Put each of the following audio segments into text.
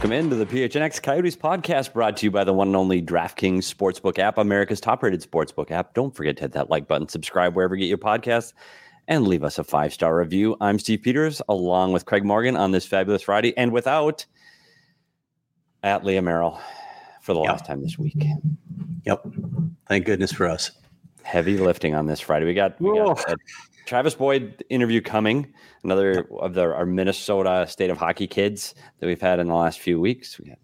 Welcome into the PHNX Coyotes podcast brought to you by the one and only DraftKings Sportsbook app, America's top rated sportsbook app. Don't forget to hit that like button, subscribe wherever you get your podcasts, and leave us a five star review. I'm Steve Peters, along with Craig Morgan on this fabulous Friday, and without at Leah Merrill for the Yep. last time this week. Yep. Thank goodness for us. Heavy lifting on this Friday. We got, we got Travis Boyd interview coming, another of the, our Minnesota State of Hockey kids that we've had in the last few weeks. We had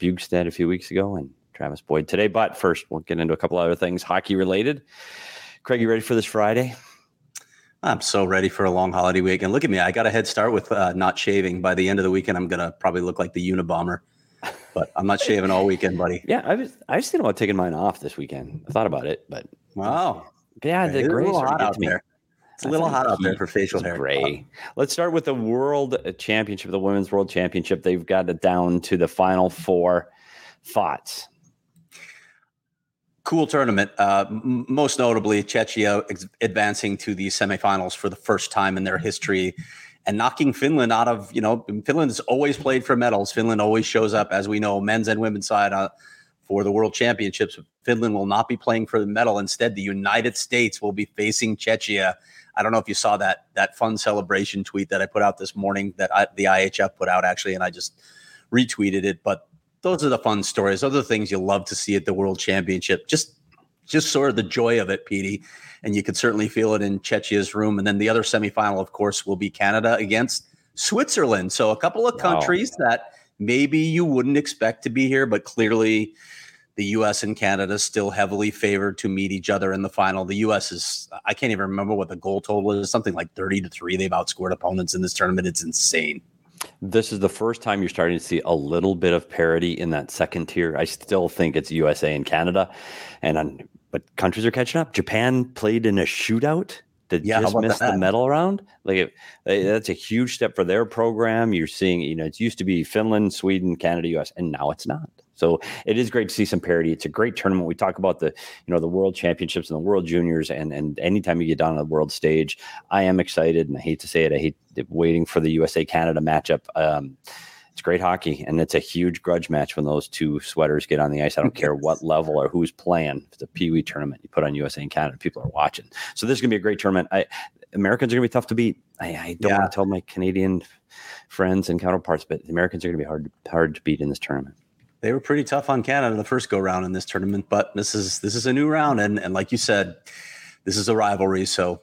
Bjugstad a few weeks ago and Travis Boyd today. But first, we'll get into a couple other things hockey related. Craig, you ready for this Friday? I'm so ready for a long holiday week. And look at me. I got a head start with uh, not shaving. By the end of the weekend, I'm going to probably look like the Unabomber. But I'm not shaving all weekend, buddy. Yeah, I was I was thinking about taking mine off this weekend. I thought about it, but Wow. yeah, the gray started hot out there. It's a little hot out there for facial hair. Gray. Let's start with the World Championship, the Women's World Championship. They've got it down to the final four. Thoughts? Cool tournament. Uh, m- most notably, Czechia ex- advancing to the semifinals for the first time in their history and knocking Finland out of, you know, Finland has always played for medals. Finland always shows up, as we know, men's and women's side uh, for the World Championships. Finland will not be playing for the medal. Instead, the United States will be facing Czechia. I don't know if you saw that that fun celebration tweet that I put out this morning that I, the IHF put out actually, and I just retweeted it. But those are the fun stories. Those are the things you love to see at the World Championship. Just just sort of the joy of it, Petey. And you could certainly feel it in Czechia's room. And then the other semifinal, of course, will be Canada against Switzerland. So a couple of Wow. countries that maybe you wouldn't expect to be here, but clearly the US and Canada still heavily favored to meet each other in the final. The US is I can't even remember what the goal total is, something like 30 to 3. They've outscored opponents in this tournament. It's insane. This is the first time you're starting to see a little bit of parity in that second tier. I still think it's USA and Canada, and but countries are catching up. Japan played in a shootout that Yeah, just missed the medal round. Like it, that's a huge step for their program. You're seeing, you know, it used to be Finland, Sweden, Canada, US, and now it's not. So it is great to see some parity. It's a great tournament. We talk about the, you know, the World Championships and the World Juniors, and and anytime you get down on the world stage, I am excited, and I hate to say it, I hate waiting for the USA Canada matchup. Um, it's great hockey, and it's a huge grudge match when those two sweaters get on the ice. I don't care what level or who's playing. If it's a Pee Wee tournament, you put on USA and Canada, people are watching. So this is gonna be a great tournament. I, Americans are gonna be tough to beat. I, I don't Yeah. want to tell my Canadian friends and counterparts, but the Americans are gonna be hard hard to beat in this tournament. They were pretty tough on Canada the first go round in this tournament, but this is this is a new round, and and like you said, this is a rivalry, so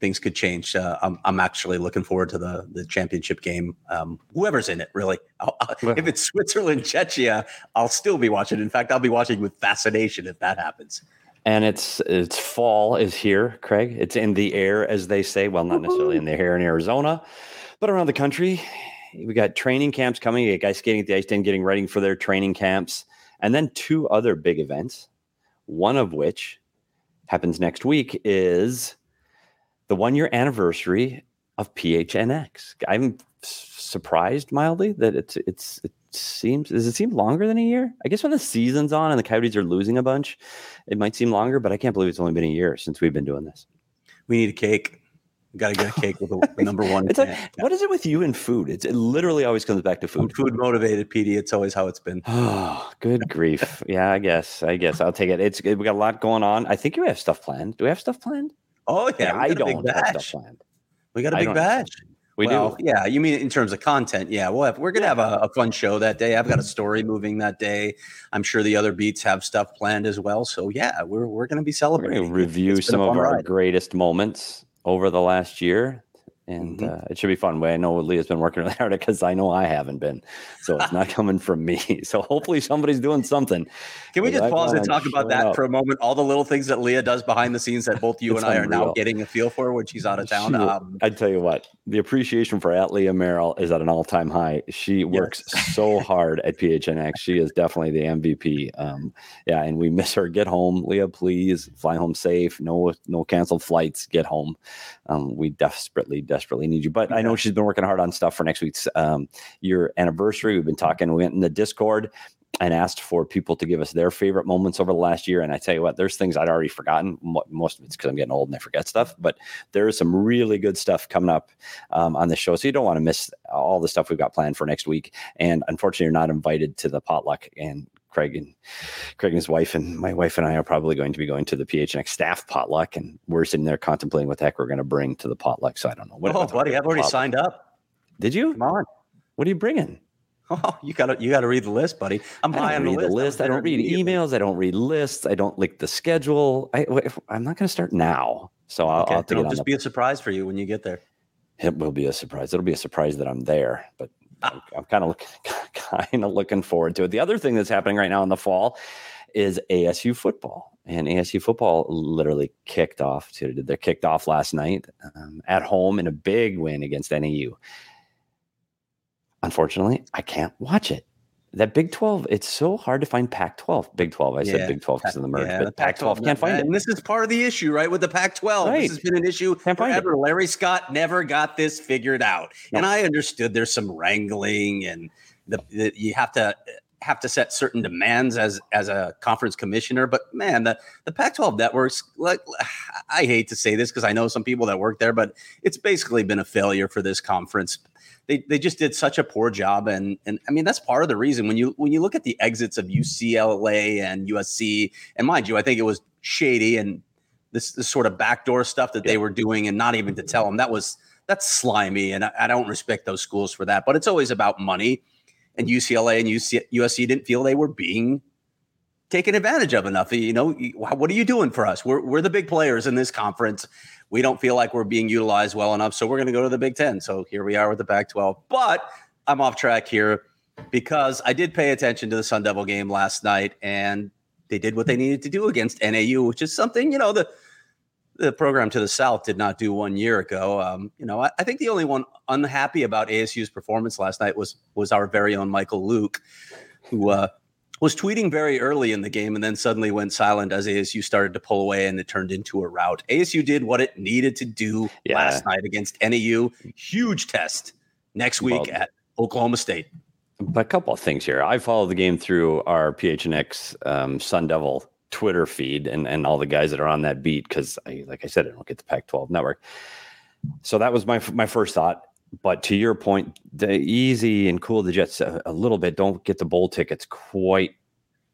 things could change. Uh, I'm I'm actually looking forward to the the championship game. Um, whoever's in it, really. I'll, I'll- Well- if it's Switzerland, Czechia, I'll still be watching. In fact, I'll be watching with fascination if that happens. And it's it's fall is here, Craig. It's in the air, as they say. Well, not necessarily in the air in Arizona, but around the country. We got training camps coming. You guys skating at the ice den, getting ready for their training camps, and then two other big events. One of which happens next week is the one year anniversary of PHNX. I'm surprised mildly that it's it's it seems does it seem longer than a year? I guess when the season's on and the Coyotes are losing a bunch, it might seem longer, but I can't believe it's only been a year since we've been doing this. We need a cake. Got to get a cake with a, the number one. It's like, what is it with you and food? It's, it literally always comes back to food. food motivated, PD. It's always how it's been. Oh, good grief. Yeah, I guess. I guess I'll take it. It's we got a lot going on. I think you have stuff planned. Do we have stuff planned? Oh yeah, we I got a big don't have stuff planned. We got a big bash. We well, do. Yeah, you mean in terms of content? Yeah, we'll we're gonna have a, a fun show that day. I've got a story moving that day. I'm sure the other beats have stuff planned as well. So yeah, we're we're gonna be We're celebrating. going to review some of our ride. greatest moments over the last year. And Mhm. uh, it should be fun. I know Leah's been working really hard because I know I haven't been. So it's not coming from me. So hopefully somebody's doing something. Can we just I pause and talk about that up. for a moment? All the little things that Leah does behind the scenes that both you and I are now getting a feel for when she's out of town. She- Um, I tell you what, the appreciation for at Leah Merrill is at an all time high. She works so hard at PHNX. She is definitely the MVP. Um, yeah, and we miss her. Get home, Leah. Please fly home safe. No, no canceled flights. Get home. Um, we desperately, desperately need you. But I know she's been working hard on stuff for next week's um, your anniversary. We've been talking. We went in the Discord. and asked for people to give us their favorite moments over the last year. And I tell you what, there's things I'd already forgotten. Most of it's because I'm getting old and I forget stuff, but there is some really good stuff coming up um, on the show. So you don't want to miss all the stuff we've got planned for next week. And unfortunately, you're not invited to the potluck. And Craig and Craig and his wife and my wife and I are probably going to be going to the PHNX staff potluck, and we're sitting there contemplating what the heck we're going to bring to the potluck. So I don't know. What, oh, buddy, I've already potluck. signed up. Did you? Come on. What are you bringing? Oh, you gotta you gotta read the list, buddy. I'm buying the list. the list. I don't read emails. I don't read lists. I don't like the schedule. I, I'm not going to start now. So I'll, okay. I'll It'll just be a surprise for you when you get there. It will be a surprise. It'll be a surprise that I'm there, but I'm, kind of kind of looking forward to it. The other thing that's happening right now in the fall is ASU football, and ASU football literally kicked off. They're kicked off last night um, at home in a big win against NAU. Unfortunately, I can't watch it. That Big 12, it's so hard to find Pac 12. Big 12, I yeah. said Big 12 because of the merge, yeah, but Pac 12 can't find it. And this is part of the issue, right? With the Pac 12. Right. This has been an issue can't forever. Larry Scott never got this figured out. No. And I understood there's some wrangling and the, the, you have to have to set certain demands as as a conference commissioner. But man, the the Pac-12 networks, like I hate to say this because I know some people that work there, but it's basically been a failure for this conference. They they just did such a poor job and and I mean that's part of the reason. When you when you look at the exits of UCLA and USC and mind you I think it was shady and this this sort of backdoor stuff that they were doing and not even to tell them that was that's slimy and I, I, don't respect those schools for that but it's always about money and UCLA and UC, USC didn't feel they were being taken advantage of enough you know what are you doing for us we're, we're the big players in this conference we don't feel like we're being utilized well enough. So we're going to go to the Big Ten. So here we are with the Pac 12. But I'm off track here because I did pay attention to the Sun Devil game last night and they did what they needed to do against NAU, which is something, you know, the the program to the south did not do one year ago. Um, you know, I, I, think the only one unhappy about ASU's performance last night was was our very own Michael Luke, who uh, was tweeting very early in the game and then suddenly went silent as ASU started to pull away and it turned into a rout. ASU did what it needed to do yeah. last night against NAU. Huge test next week well, at Oklahoma State. But a couple of things here. I follow the game through our PHNX um, Sun Devil Twitter feed and, and all the guys that are on that beat because, I, like I said, I don't get the Pac-12 network. So that was my my first thought. But to your point, the easy and cool the Jets a, a little bit. Don't get the bowl tickets quite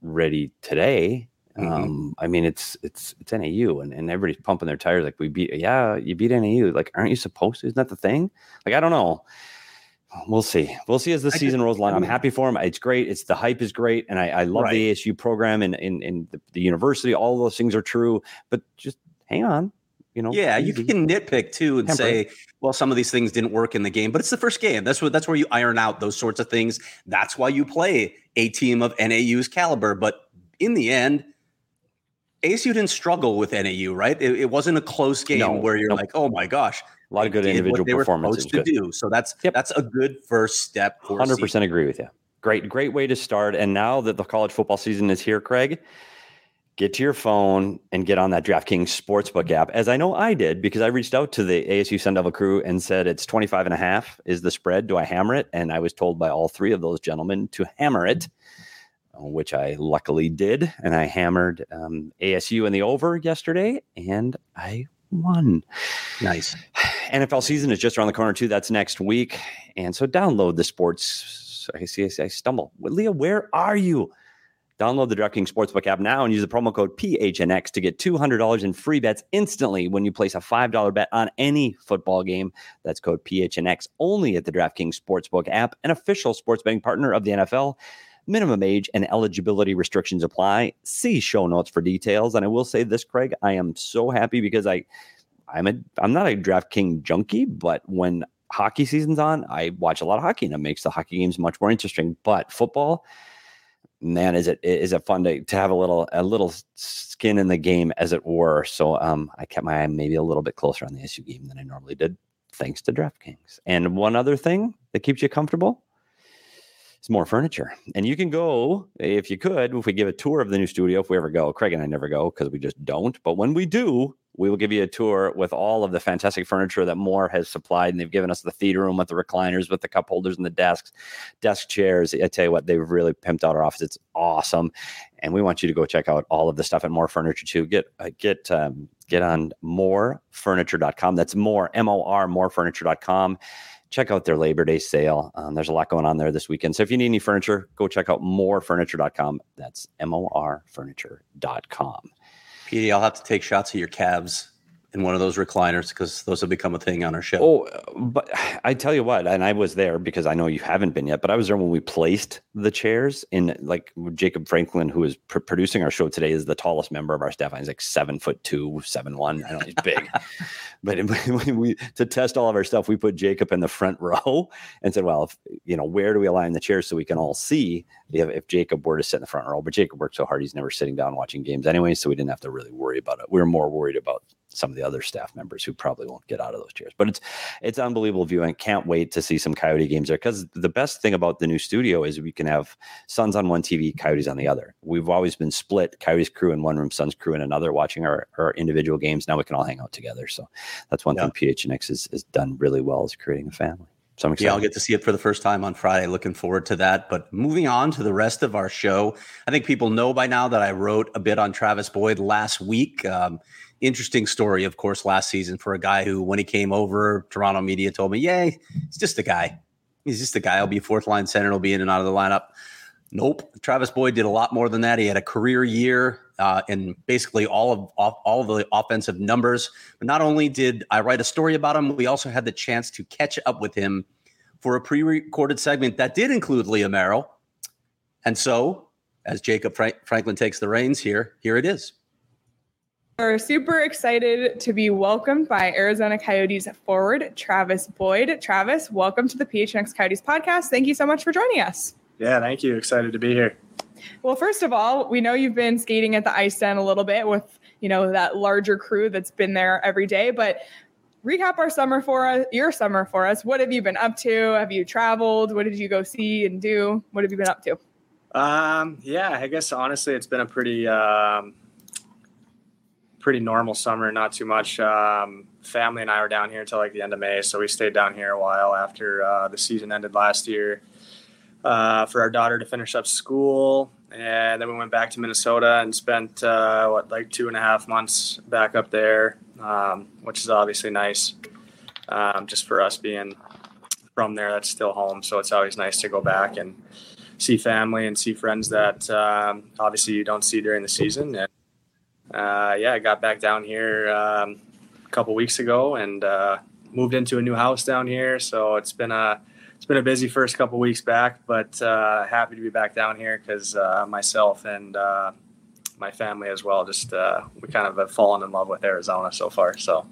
ready today. Mm-hmm. Um, I mean, it's it's it's NAU, and, and everybody's pumping their tires like we beat. Yeah, you beat NAU. Like, aren't you supposed to? Isn't that the thing? Like, I don't know. We'll see. We'll see as the season rolls along. I'm happy for him. It's great. It's the hype is great, and I, I love right. the ASU program and in, the, the, university. All those things are true, but just hang on you know yeah easy. you can nitpick too and say well some of these things didn't work in the game but it's the first game that's what that's where you iron out those sorts of things that's why you play a team of nau's caliber but in the end asu didn't struggle with nau right it, it wasn't a close game no, where you're like oh my gosh a lot of good individual performances to do so that's yep. that's a good first step 100% agree with you great great way to start and now that the college football season is here craig get to your phone and get on that DraftKings Sportsbook app, as I know I did because I reached out to the ASU Sun Devil crew and said it's 25 and a half is the spread. Do I hammer it? And I was told by all three of those gentlemen to hammer it, which I luckily did. And I hammered um, ASU in the over yesterday and I won. Nice. NFL season is just around the corner, too. That's next week. And so download the sports. I see, I stumble. Leah, where are you? Download the DraftKings Sportsbook app now and use the promo code PHNX to get $200 in free bets instantly when you place a $5 bet on any football game. That's code PHNX only at the DraftKings Sportsbook app, an official sports betting partner of the NFL. Minimum age and eligibility restrictions apply. See show notes for details. And I will say this, Craig, I am so happy because I I'm a I'm not a DraftKings junkie, but when hockey season's on, I watch a lot of hockey and it makes the hockey games much more interesting. But football, man, is it is it fun to, to have a little a little skin in the game, as it were. So um, I kept my eye maybe a little bit closer on the SU game than I normally did, thanks to DraftKings. And one other thing that keeps you comfortable Mor Furniture. And you can go if you could, if we give a tour of the new studio, if we ever go. Craig and I never go because we just don't. But when we do, we will give you a tour with all of the fantastic furniture that Mor has supplied. And they've given us the theater room with the recliners, with the cup holders and the desks, desk chairs. I tell you what, they've really pimped out our office. It's awesome. And we want you to go check out all of the stuff at Mor Furniture too. Get, uh, get, um, get on morfurniture.com. That's more, M O R, morfurniture.com check out their Labor Day sale. Um, there's a lot going on there this weekend. So if you need any furniture, go check out morfurniture.com. That's M O R furniture.com. PD, I'll have to take shots of your calves in one of those recliners because those have become a thing on our show. Oh, but I tell you what, and I was there because I know you haven't been yet, but I was there when we placed the chairs in like Jacob Franklin, who is pr- producing our show today, is the tallest member of our staff. He's like seven foot two, seven one. I don't know he's big, but when we to test all of our stuff, we put Jacob in the front row and said, well, if, you know, where do we align the chairs so we can all see if, if Jacob were to sit in the front row? But Jacob worked so hard, he's never sitting down watching games anyway, so we didn't have to really worry about it. We were more worried about some of the other staff members who probably won't get out of those chairs. But it's it's unbelievable viewing. Can't wait to see some Coyote games there because the best thing about the new studio is we can have Suns on one TV, Coyotes on the other. We've always been split, Coyotes crew in one room, Suns crew in another, watching our, our individual games. Now we can all hang out together. So that's one yeah. thing PHNX has, has done really well is creating a family. So yeah, I'll get to see it for the first time on Friday. Looking forward to that. But moving on to the rest of our show, I think people know by now that I wrote a bit on Travis Boyd last week. Um, interesting story, of course, last season for a guy who, when he came over, Toronto media told me, "Yay, he's just a guy. He's just a guy. He'll be fourth line center. He'll be in and out of the lineup." Nope. Travis Boyd did a lot more than that. He had a career year uh, in basically all of all of the offensive numbers. But not only did I write a story about him, we also had the chance to catch up with him for a pre-recorded segment that did include Leah Merrill. And so, as Jacob Frank- Franklin takes the reins here, here it is. We're super excited to be welcomed by Arizona Coyotes forward Travis Boyd. Travis, welcome to the PHNX Coyotes podcast. Thank you so much for joining us. Yeah, thank you. Excited to be here. Well, first of all, we know you've been skating at the ice den a little bit with, you know, that larger crew that's been there every day, but recap our summer for us, your summer for us. What have you been up to? Have you traveled? What did you go see and do? What have you been up to? Um, yeah, I guess honestly, it's been a pretty, um, pretty normal summer, not too much. Um, family and I were down here until like the end of May, so we stayed down here a while after uh, the season ended last year uh, for our daughter to finish up school, and then we went back to Minnesota and spent uh, what like two and a half months back up there, um, which is obviously nice. Um, just for us being from there, that's still home, so it's always nice to go back and see family and see friends that um, obviously you don't see during the season. And uh, yeah, I got back down here um, a couple weeks ago and uh, moved into a new house down here. So it's been a it's been a busy first couple weeks back, but uh, happy to be back down here because uh, myself and uh, my family as well just uh, we kind of have fallen in love with Arizona so far. So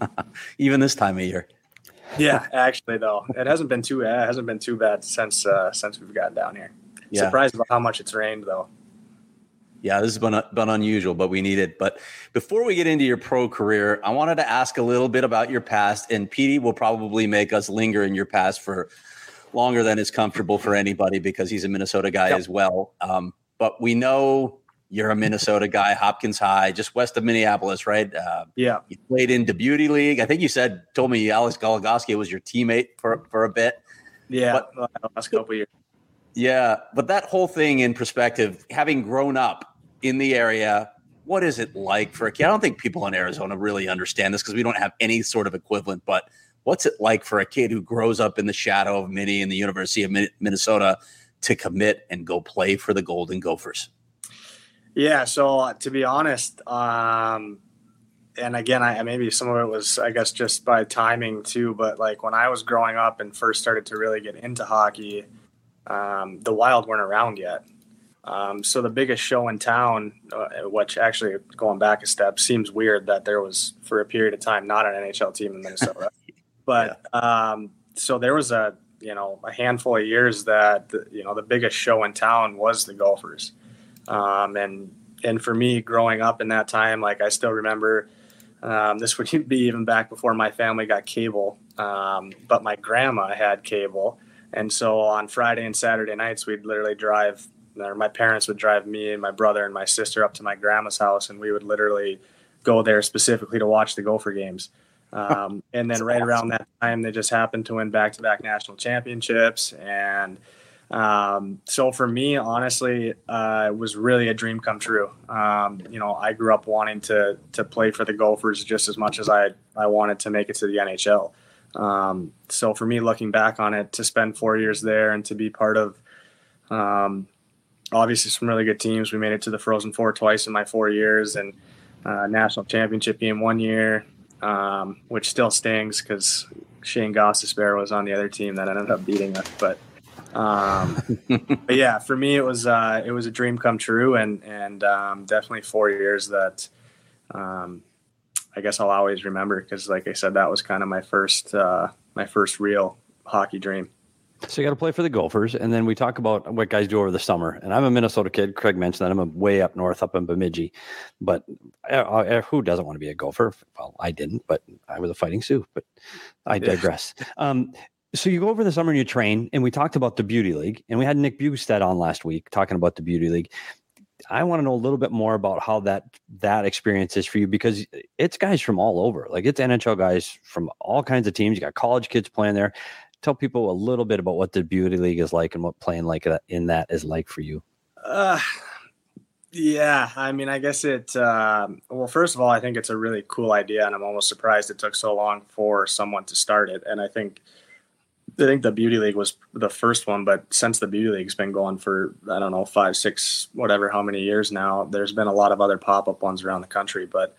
even this time of year. Yeah, actually though, it hasn't been too it hasn't been too bad since since we've gotten down here. Yeah. Surprised about how much it's rained though. Yeah, this has been, been unusual, but we need it. But before we get into your pro career, I wanted to ask a little bit about your past. And Petey will probably make us linger in your past for longer than is comfortable for anybody because he's a Minnesota guy yep. as well. Um, but we know you're a Minnesota guy, Hopkins High, just west of Minneapolis, right? Uh, yeah. You played in the Beauty League. I think you said, told me Alex Goligoski was your teammate for, for a bit. Yeah, but, last couple years. Yeah, but that whole thing in perspective, having grown up in the area, what is it like for a kid? I don't think people in Arizona really understand this because we don't have any sort of equivalent, but what's it like for a kid who grows up in the shadow of Minnie and the University of Minnesota to commit and go play for the Golden Gophers? Yeah, so uh, to be honest, um, and again, I maybe some of it was, I guess, just by timing too. But like when I was growing up and first started to really get into hockey, um, the Wild weren't around yet. Um, so the biggest show in town, uh, which actually going back a step, seems weird that there was for a period of time not an NHL team in Minnesota. but yeah. um, so there was a you know a handful of years that the, you know the biggest show in town was the Gophers, um, and and for me growing up in that time, like I still remember. Um, this would be even back before my family got cable, um, but my grandma had cable, and so on Friday and Saturday nights we'd literally drive or my parents would drive me and my brother and my sister up to my grandma's house, and we would literally go there specifically to watch the Gopher games. Um, and then right around that time, they just happened to win back to back national championships. And um, so for me, honestly, uh, it was really a dream come true. Um, you know, I grew up wanting to to play for the Gophers just as much as I I wanted to make it to the NHL. Um, so for me, looking back on it, to spend four years there and to be part of, um, obviously some really good teams. We made it to the Frozen Four twice in my four years, and uh, national championship game one year, um, which still stings because Shane Gostisbehere was on the other team that ended up beating us. But, um, but yeah, for me it was uh, it was a dream come true, and and um, definitely four years that um, I guess I'll always remember because, like I said, that was kind of my first uh, my first real hockey dream. So you got to play for the Gophers, and then we talk about what guys do over the summer. And I'm a Minnesota kid. Craig mentioned that I'm a way up north, up in Bemidji. But uh, uh, who doesn't want to be a Gopher? Well, I didn't, but I was a Fighting Sioux. But I digress. um, so you go over the summer and you train, and we talked about the Beauty League, and we had Nick Bjugstad on last week talking about the Beauty League. I want to know a little bit more about how that that experience is for you because it's guys from all over. Like it's NHL guys from all kinds of teams. You got college kids playing there tell people a little bit about what the beauty league is like and what playing like in that is like for you. Uh, yeah, I mean, I guess it. Uh, well, first of all, I think it's a really cool idea, and I'm almost surprised it took so long for someone to start it. And I think, I think the beauty league was the first one, but since the beauty league's been going for I don't know five, six, whatever, how many years now, there's been a lot of other pop up ones around the country. But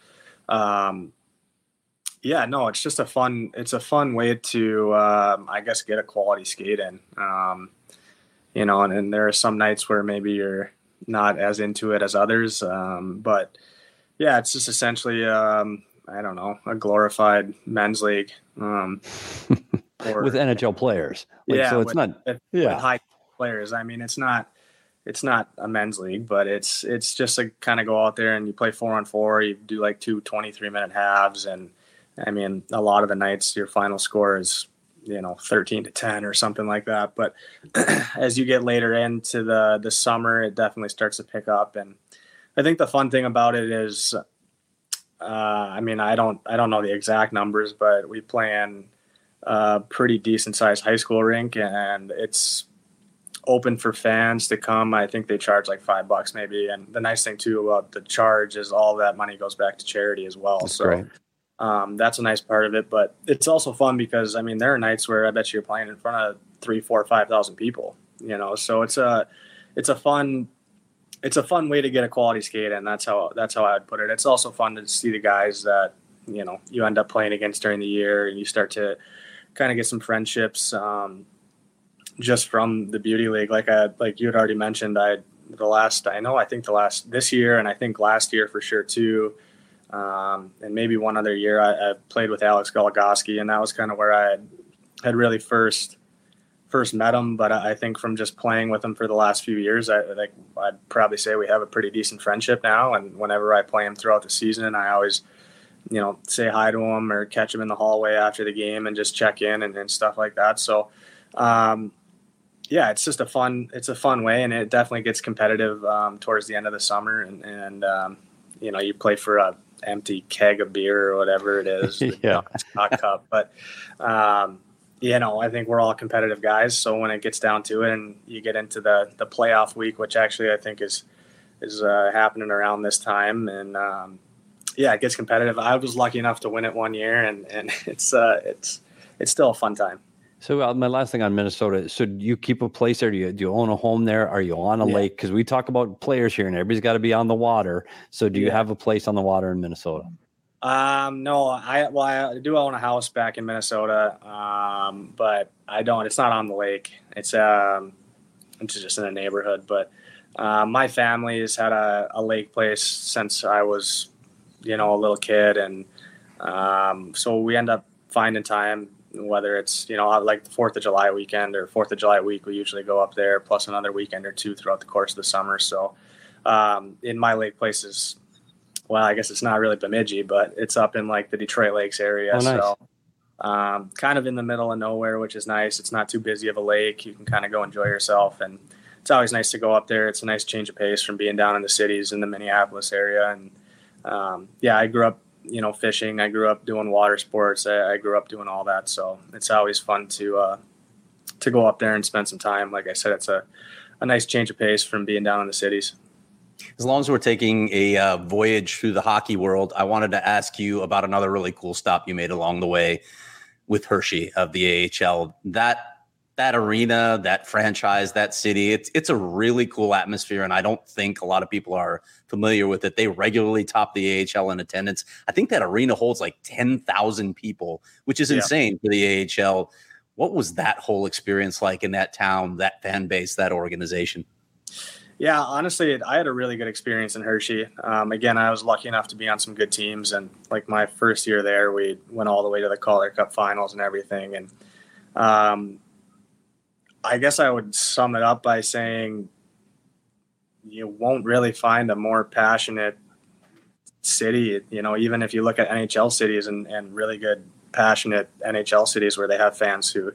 um, yeah, no, it's just a fun. It's a fun way to, um, I guess, get a quality skate in. Um, you know, and, and, there are some nights where maybe you're not as into it as others, um, but yeah, it's just essentially, um, I don't know, a glorified men's league um, or, with NHL players. Like, yeah, so it's with, not with, yeah with high players. I mean, it's not it's not a men's league, but it's it's just to kind of go out there and you play four on four. You do like two 23 minute halves and I mean, a lot of the nights your final score is, you know, 13 to 10 or something like that. But as you get later into the the summer, it definitely starts to pick up. And I think the fun thing about it is, uh, I mean, I don't I don't know the exact numbers, but we play in a pretty decent sized high school rink, and it's open for fans to come. I think they charge like five bucks maybe. And the nice thing too about the charge is all that money goes back to charity as well. That's so great. Um, that's a nice part of it, but it's also fun because I mean there are nights where I bet you're playing in front of three, four, five thousand people. You know, so it's a it's a fun it's a fun way to get a quality skate, and that's how that's how I would put it. It's also fun to see the guys that you know you end up playing against during the year, and you start to kind of get some friendships um, just from the beauty league. Like I like you had already mentioned, I the last I know I think the last this year, and I think last year for sure too um, and maybe one other year I, I, played with Alex Goligoski, and that was kind of where I had, had really first first met him. But I think from just playing with him for the last few years, I like I'd probably say we have a pretty decent friendship now. And whenever I play him throughout the season, I always you know say hi to him or catch him in the hallway after the game and just check in and, and stuff like that. So. Um, yeah, it's just a fun. It's a fun way, and it definitely gets competitive um, towards the end of the summer. And, and um, you know, you play for a empty keg of beer or whatever it is, yeah, hot cup. But um, you know, I think we're all competitive guys. So when it gets down to it, and you get into the the playoff week, which actually I think is is uh, happening around this time, and um, yeah, it gets competitive. I was lucky enough to win it one year, and and it's uh, it's it's still a fun time. So uh, my last thing on Minnesota. So do you keep a place there? Do you do you own a home there? Are you on a yeah. lake? Because we talk about players here, and everybody's got to be on the water. So do you yeah. have a place on the water in Minnesota? Um, no, I well, I do own a house back in Minnesota, um, but I don't. It's not on the lake. It's um, it's just in a neighborhood. But uh, my family has had a, a lake place since I was, you know, a little kid, and um, so we end up finding time whether it's you know like the Fourth of July weekend or Fourth of July week, we usually go up there plus another weekend or two throughout the course of the summer. So um, in my lake places, well, I guess it's not really Bemidji, but it's up in like the Detroit Lakes area. Oh, nice. So um, kind of in the middle of nowhere, which is nice. It's not too busy of a lake. You can kind of go enjoy yourself, and it's always nice to go up there. It's a nice change of pace from being down in the cities in the Minneapolis area and um, yeah, I grew up, you know, fishing. I grew up doing water sports. I, I grew up doing all that. So it's always fun to uh, to go up there and spend some time. Like I said, it's a a nice change of pace from being down in the cities. As long as we're taking a uh, voyage through the hockey world, I wanted to ask you about another really cool stop you made along the way with Hershey of the AHL. That that arena, that franchise, that city, it's it's a really cool atmosphere, and I don't think a lot of people are familiar with it. They regularly top the AHL in attendance. I think that arena holds like ten thousand people, which is yeah. insane for the AHL. What was that whole experience like in that town, that fan base, that organization? Yeah, honestly, I had a really good experience in Hershey. Um, again, I was lucky enough to be on some good teams, and like my first year there, we went all the way to the Calder Cup finals and everything. And um, I guess I would sum it up by saying you won't really find a more passionate city. You know, even if you look at NHL cities and, and really good passionate NHL cities where they have fans who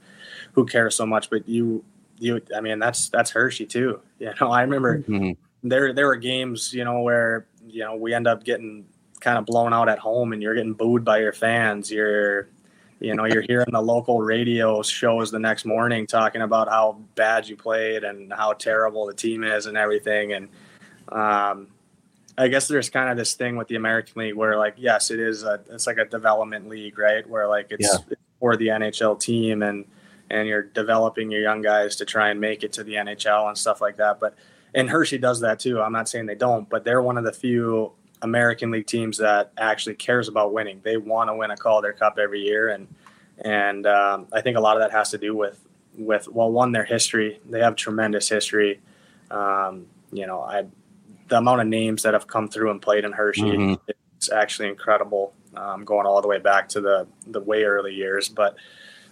who care so much, but you you I mean that's that's Hershey too. You know, I remember mm-hmm. there there were games, you know, where you know we end up getting kind of blown out at home and you're getting booed by your fans. You're you know, you're hearing the local radio shows the next morning talking about how bad you played and how terrible the team is and everything. And um, I guess there's kind of this thing with the American League where, like, yes, it is a, it's like a development league, right? Where like it's, yeah. it's for the NHL team and and you're developing your young guys to try and make it to the NHL and stuff like that. But and Hershey does that too. I'm not saying they don't, but they're one of the few American League teams that actually cares about winning. They want to win a Calder Cup every year, and and um, I think a lot of that has to do with with well, one their history. They have tremendous history. Um, you know, I the amount of names that have come through and played in Hershey mm-hmm. it's actually incredible. Um, going all the way back to the the way early years, but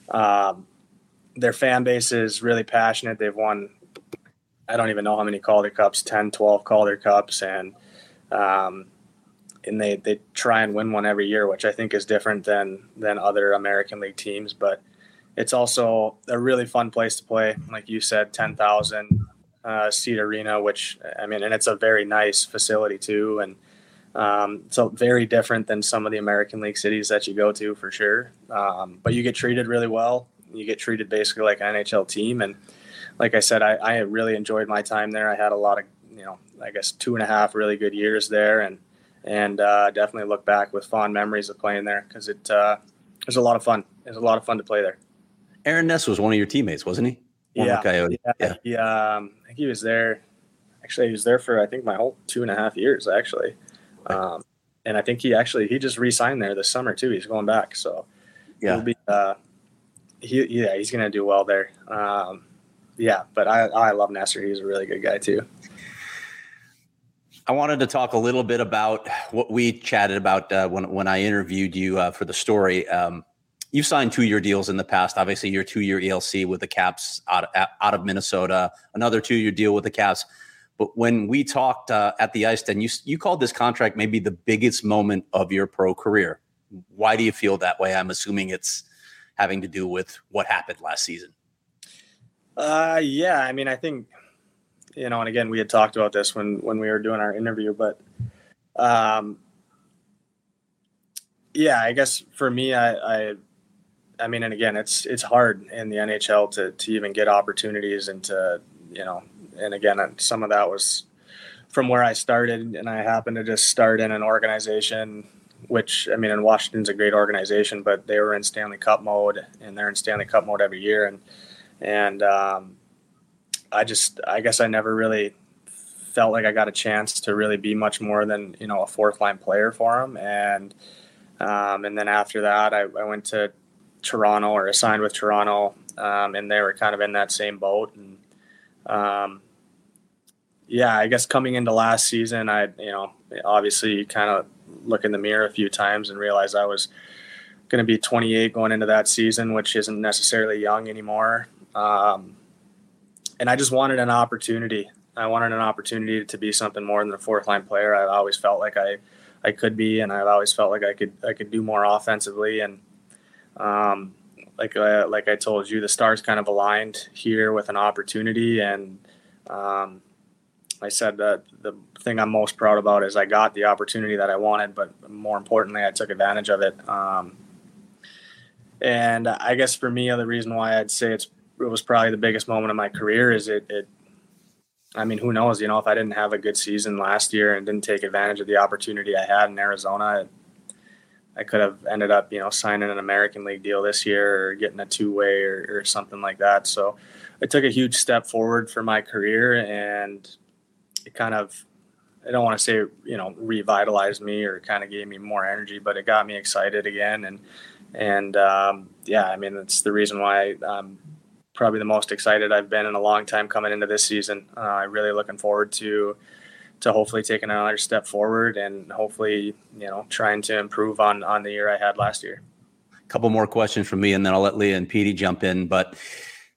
um, their fan base is really passionate. They've won I don't even know how many Calder Cups, 10, 12 Calder Cups, and um, and they they try and win one every year, which I think is different than than other American League teams. But it's also a really fun place to play. Like you said, ten thousand uh, seat arena, which I mean, and it's a very nice facility too, and um, so very different than some of the American League cities that you go to for sure. Um, but you get treated really well. You get treated basically like an NHL team, and like I said, I, I really enjoyed my time there. I had a lot of you know, I guess two and a half really good years there, and and uh, definitely look back with fond memories of playing there because it uh, was a lot of fun. It was a lot of fun to play there. Aaron Ness was one of your teammates, wasn't he? yeah, Coyote. yeah, yeah. Um, I think he was there. Actually, he was there for I think my whole two and a half years actually, um, and I think he actually he just re-signed there this summer too. He's going back, so yeah, be, uh, he yeah he's gonna do well there. Um, yeah, but I I love Nestor. He's a really good guy too. I wanted to talk a little bit about what we chatted about uh, when when I interviewed you uh, for the story. Um, you've signed two year deals in the past. Obviously, your two year ELC with the Caps out of, out of Minnesota, another two year deal with the Caps. But when we talked uh, at the ice den you you called this contract maybe the biggest moment of your pro career. Why do you feel that way? I'm assuming it's having to do with what happened last season. Uh, yeah. I mean, I think you know, and again, we had talked about this when when we were doing our interview, but um, yeah, I guess for me, I, I, I mean, and again, it's it's hard in the NHL to to even get opportunities and to you know, and again, some of that was from where I started, and I happened to just start in an organization which I mean, and Washington's a great organization, but they were in Stanley Cup mode, and they're in Stanley Cup mode every year, and and um, I just I guess I never really felt like I got a chance to really be much more than you know a fourth line player for him and um, and then after that I, I, went to Toronto or assigned with Toronto um, and they were kind of in that same boat. And um, yeah I guess coming into last season I you know obviously kind of look in the mirror a few times and realize I was going to be 28 going into that season which isn't necessarily young anymore. Um, and I just wanted an opportunity. I wanted an opportunity to be something more than a fourth line player. I've always felt like I, I could be, and I've always felt like I could I could do more offensively. And um, like uh, like I told you, the stars kind of aligned here with an opportunity, and um, I said that the thing I'm most proud about is I got the opportunity that I wanted, but more importantly, I took advantage of it. Um, and I guess for me, the reason why I'd say it's it was probably the biggest moment of my career is it, it I mean, who knows? You know, if I didn't have a good season last year and didn't take advantage of the opportunity I had in Arizona, I could have ended up, you know, signing an American League deal this year or getting a two way or, or, something like that. So I took a huge step forward for my career and it kind of, I don't want to say, you know, revitalized me or kind of gave me more energy, but it got me excited again. And, and um, yeah, I mean, that's the reason why I'm probably the most excited I've been in a long time coming into this season. Uh, I'm really looking forward to to hopefully taking another step forward and hopefully you know trying to improve on on the year I had last year. A couple more questions from me, and then I'll let Leah and Petey jump in. But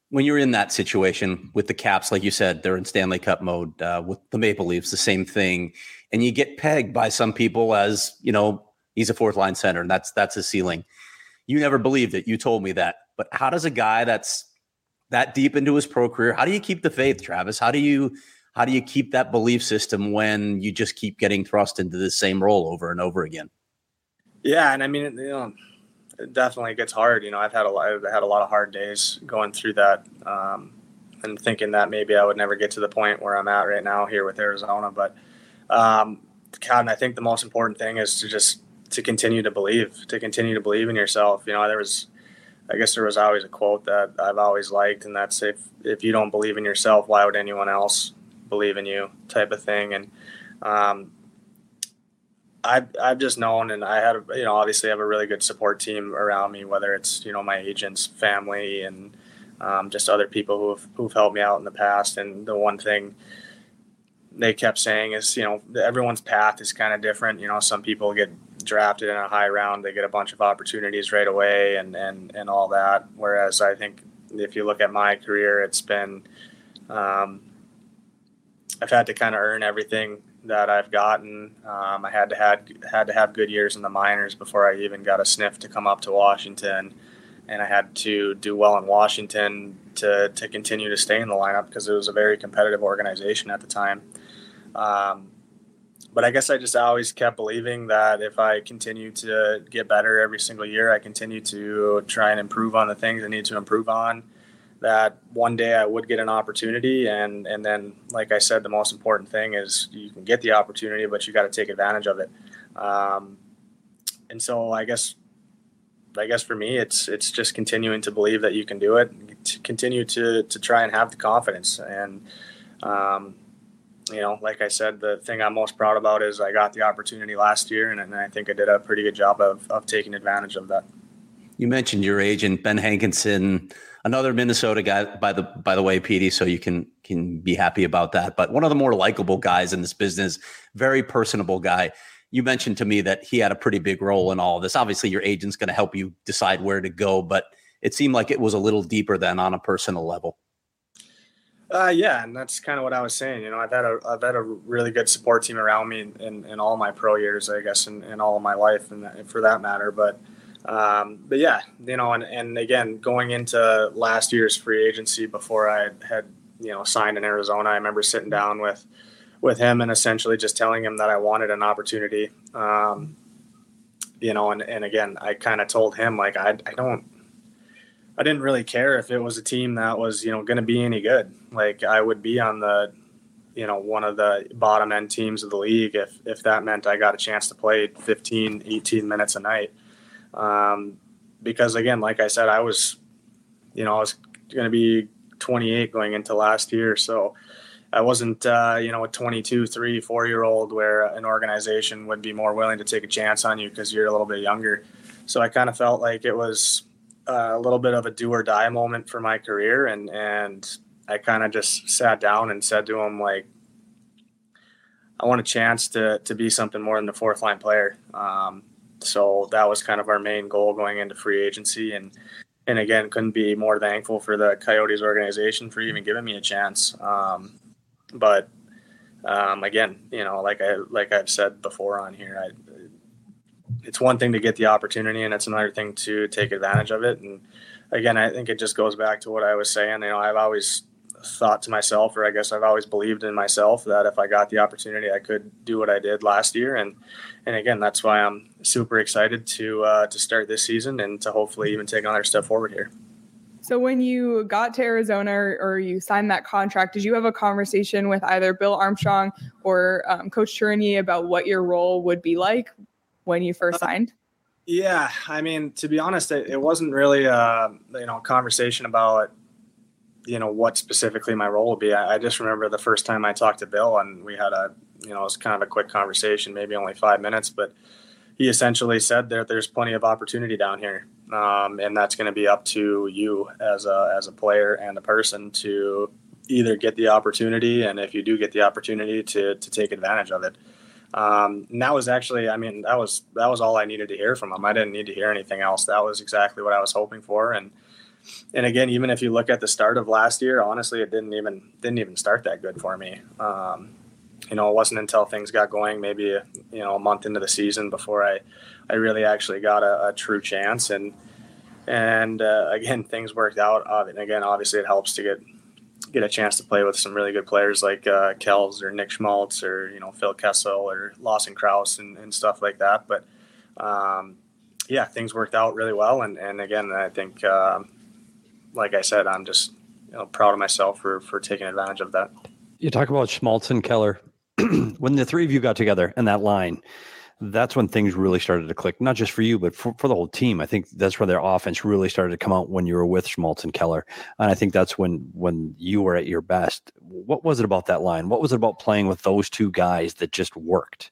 when you're in that situation with the Caps, like you said, they're in Stanley Cup mode. Uh, with the Maple Leafs, the same thing, and you get pegged by some people as you know he's a fourth line center, and that's that's his ceiling. You never believed it. You told me that. But how does a guy that's that deep into his pro career, how do you keep the faith, Travis? How do you how do you keep that belief system when you just keep getting thrust into the same role over and over again? Yeah, and I mean, you know, it definitely gets hard. You know, I've had a lot, I've had a lot of hard days going through that, um, and thinking that maybe I would never get to the point where I'm at right now here with Arizona. But, um, God, I think the most important thing is to just to continue to believe, to continue to believe in yourself. You know, there was, I guess there was always a quote that I've always liked, and that's if if you don't believe in yourself, why would anyone else? believe in you type of thing. And um, I've, I've just known, and I had, you know, obviously I have a really good support team around me, whether it's, you know, my agents, family, and um, just other people who've, who've helped me out in the past. And the one thing they kept saying is, you know, everyone's path is kind of different. You know, some people get drafted in a high round, they get a bunch of opportunities right away and, and, and all that. Whereas I think if you look at my career, it's been, um, I've had to kind of earn everything that I've gotten. Um, I had to had had to have good years in the minors before I even got a sniff to come up to Washington, and I had to do well in Washington to to continue to stay in the lineup because it was a very competitive organization at the time. Um, but I guess I just always kept believing that if I continue to get better every single year, I continue to try and improve on the things I need to improve on that one day I would get an opportunity. And, and then, like I said, the most important thing is you can get the opportunity, but you got to take advantage of it. Um, and so I guess, I guess for me, it's, it's just continuing to believe that you can do it, to continue to, to try and have the confidence. And, um, you know, like I said, the thing I'm most proud about is I got the opportunity last year, and, and I think I did a pretty good job of, of taking advantage of that. You mentioned your agent, Ben Hankinson another Minnesota guy by the by the way, Petey, so you can can be happy about that. But one of the more likable guys in this business, very personable guy. You mentioned to me that he had a pretty big role in all of this. Obviously, your agent's going to help you decide where to go, but it seemed like it was a little deeper than on a personal level. Uh, yeah, and that's kind of what I was saying. You know, I've had a I've had a really good support team around me in, in, in all my pro years, I guess, in, in all of my life, and for that matter. But um, but yeah, you know, and, and again, going into last year's free agency before I had, you know, signed in Arizona, I remember sitting down with, with him and essentially just telling him that I wanted an opportunity. Um, you know, and, and again, I kind of told him like, I, I don't, I didn't really care if it was a team that was, you know, going to be any good. Like I would be on the, you know, one of the bottom end teams of the league if, if that meant I got a chance to play 15, 18 minutes a night. Um, because again, like I said, I was, you know, I was going to be 28 going into last year. So I wasn't, uh, you know, a 22, three, four year old where an organization would be more willing to take a chance on you because you're a little bit younger. So I kind of felt like it was a little bit of a do or die moment for my career. And, and I kind of just sat down and said to him, like, I want a chance to, to be something more than the fourth line player. Um, so that was kind of our main goal going into free agency. And and again, couldn't be more thankful for the Coyotes organization for even giving me a chance. Um, but um, again, you know, like I like I've said before on here, I, it's one thing to get the opportunity, and it's another thing to take advantage of it. And again, I think it just goes back to what I was saying. You know, I've always thought to myself, or I guess I've always believed in myself that if I got the opportunity, I could do what I did last year. And and again, that's why I'm super excited to uh, to start this season and to hopefully even take another step forward here. So when you got to Arizona or, you signed that contract, did you have a conversation with either Bill Armstrong or um, Coach Tourigny about what your role would be like when you first uh, signed? Yeah, I mean, to be honest, it, it wasn't really a uh, you know conversation about you know what specifically my role would be. I, I, just remember the first time I talked to Bill, and we had a you know it was kind of a quick conversation, maybe only five minutes, but he essentially said that there's plenty of opportunity down here, um, and that's going to be up to you as a as a player and a person to either get the opportunity, and if you do get the opportunity, to to take advantage of it. Um, and that was actually, I mean, that was that was all I needed to hear from him. I didn't need to hear anything else. That was exactly what I was hoping for, and and again, even if you look at the start of last year, honestly, it didn't even didn't even start that good for me. Um, you know, it wasn't until things got going, maybe you know a month into the season, before I I really actually got a, a true chance. And and uh, again, things worked out. And again, obviously, it helps to get get a chance to play with some really good players like uh, Kells or Nick Schmaltz or you know Phil Kessel or Lawson Crouse and, and stuff like that. But um, yeah, things worked out really well. And and again, I think. Um, like I said, I'm just you know, proud of myself for for taking advantage of that. You talk about Schmaltz and Keller. when the three of you got together in that line, that's when things really started to click, not just for you, but for, for the whole team. I think that's where their offense really started to come out when you were with Schmaltz and Keller. And I think that's when when you were at your best. What was it about that line? What was it about playing with those two guys that just worked?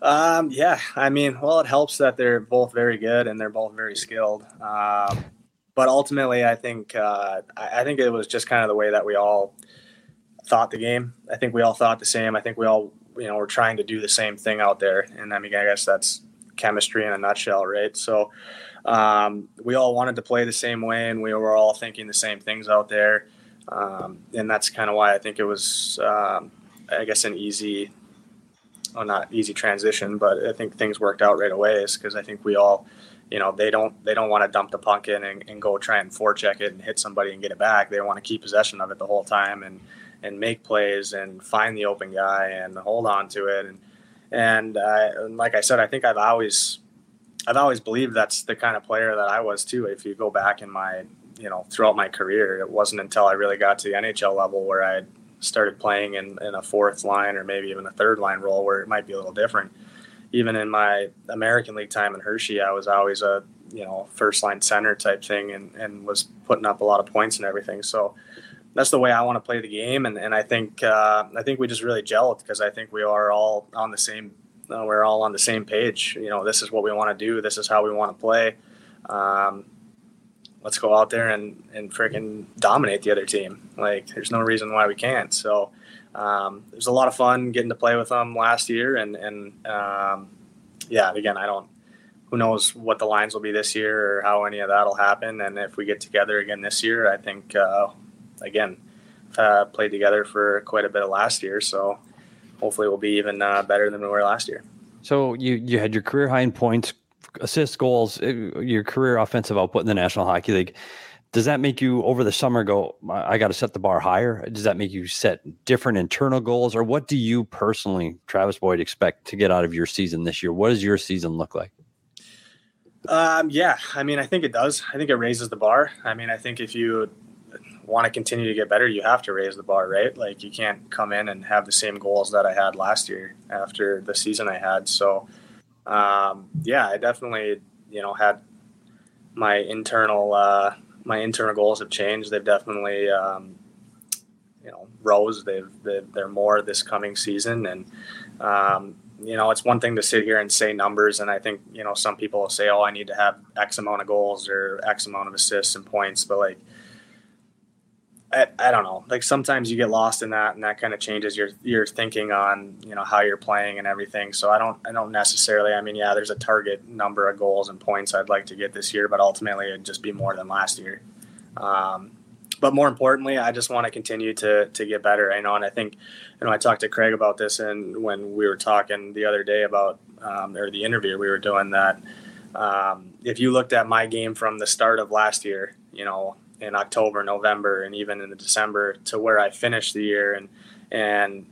Um, yeah, I mean, well, it helps that they're both very good and they're both very skilled. Um, but ultimately, I think uh, I, think it was just kind of the way that we all thought the game. I think we all thought the same. I think we all you know we're trying to do the same thing out there, and I mean, I guess that's chemistry in a nutshell, right? So um, we all wanted to play the same way, and we were all thinking the same things out there, um, and that's kind of why I think it was, um, I guess, an easy, well, not easy transition, but I think things worked out right away. Is because I think we all you know they don't they don't want to dump the puck in and, and go try and forecheck it and hit somebody and get it back. They want to keep possession of it the whole time and and make plays and find the open guy and hold on to it and and, and like I said, I think I've always I've always believed that's the kind of player that I was too. If you go back in my you know throughout my career, it wasn't until I really got to the NHL level where I started playing in, in a fourth line or maybe even a third line role where it might be a little different even in my American League time in Hershey, I was always a you know first line center type thing and, and was putting up a lot of points and everything. So that's the way I want to play the game, and, and I think uh, I think we just really gelled because I think we are all on the same uh, we're all on the same page. You know, this is what we want to do. This is how we want to play. Um, let's go out there and and freaking dominate the other team. Like, there's no reason why we can't. So um, it was a lot of fun getting to play with them last year, and and um, yeah, again, I don't. Who knows what the lines will be this year or how any of that'll happen? And if we get together again this year, I think uh, again uh, played together for quite a bit of last year, so hopefully we'll be even uh, better than we were last year. So you you had your career high in points, assists, goals, uh, your career offensive output in the National Hockey League. Does that make you over the summer go i got to set the bar higher does that make you set different internal goals? Or what do you personally travis boyd expect to get out of your season this year? What does your season look like? Um, yeah. I mean i think it does. I think it raises the bar. I mean i think if you want to continue to get better you have to raise the bar right like you can't come in and have the same goals that i had last year after the season i had so um, yeah i definitely you know had my internal uh, my internal goals have changed. They've definitely, um, you know, rose. They've, they are more this coming season, and um, you know, it's one thing to sit here and say numbers, and I think you know some people will say, "Oh, I need to have X amount of goals or X amount of assists and points," but like I, I don't know. Like sometimes you get lost in that, and that kind of changes your your thinking on you know how you're playing and everything. So I don't I don't necessarily. I mean, yeah, there's a target number of goals and points I'd like to get this year, but ultimately it'd just be more than last year. Um, but more importantly, I just want to continue to to get better. I know, and I think you know I talked to Craig about this, and when we were talking the other day about um, or the interview we were doing that. Um, if you looked at my game from the start of last year, you know, in October, November, and even in the December to where I finished the year and and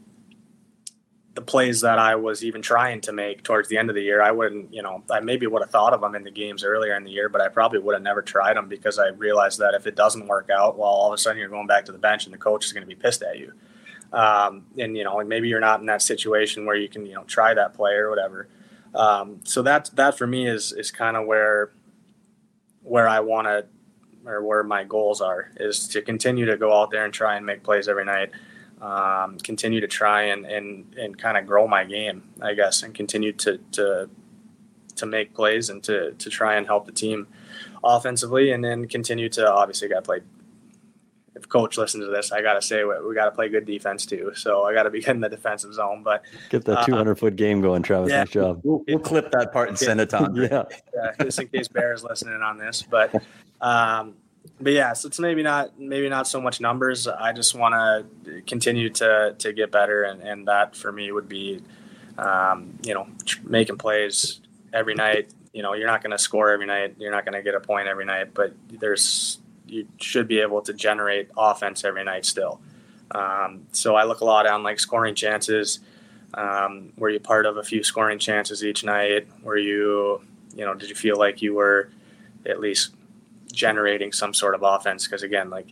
the plays that I was even trying to make towards the end of the year, I wouldn't, you know, I maybe would have thought of them in the games earlier in the year, but I probably would have never tried them because I realized that if it doesn't work out, well, all of a sudden you're going back to the bench and the coach is going to be pissed at you. Um, and you know, and maybe you're not in that situation where you can, you know, try that play or whatever. Um, so that that for me is is kind of where where I want to or where my goals are is to continue to go out there and try and make plays every night. Um, continue to try and and, and kind of grow my game, I guess, and continue to to to make plays and to to try and help the team offensively, and then continue to obviously got to play if coach listens to this, I got to say we, we got to play good defense too. So I got to be in the defensive zone. But get that 200 uh, foot game going, Travis. Yeah, nice job. We'll, we'll clip that part and send it to yeah. yeah, just in case Bear is listening on this. But um, but yeah, so it's maybe not maybe not so much numbers. I just want to continue to to get better, and and that for me would be, um, you know, making plays every night. You know, you're not going to score every night. You're not going to get a point every night, but there's you should be able to generate offense every night still. Um, so I look a lot on like scoring chances. Um, were you part of a few scoring chances each night? Were you, you know, did you feel like you were at least generating some sort of offense? Because again, like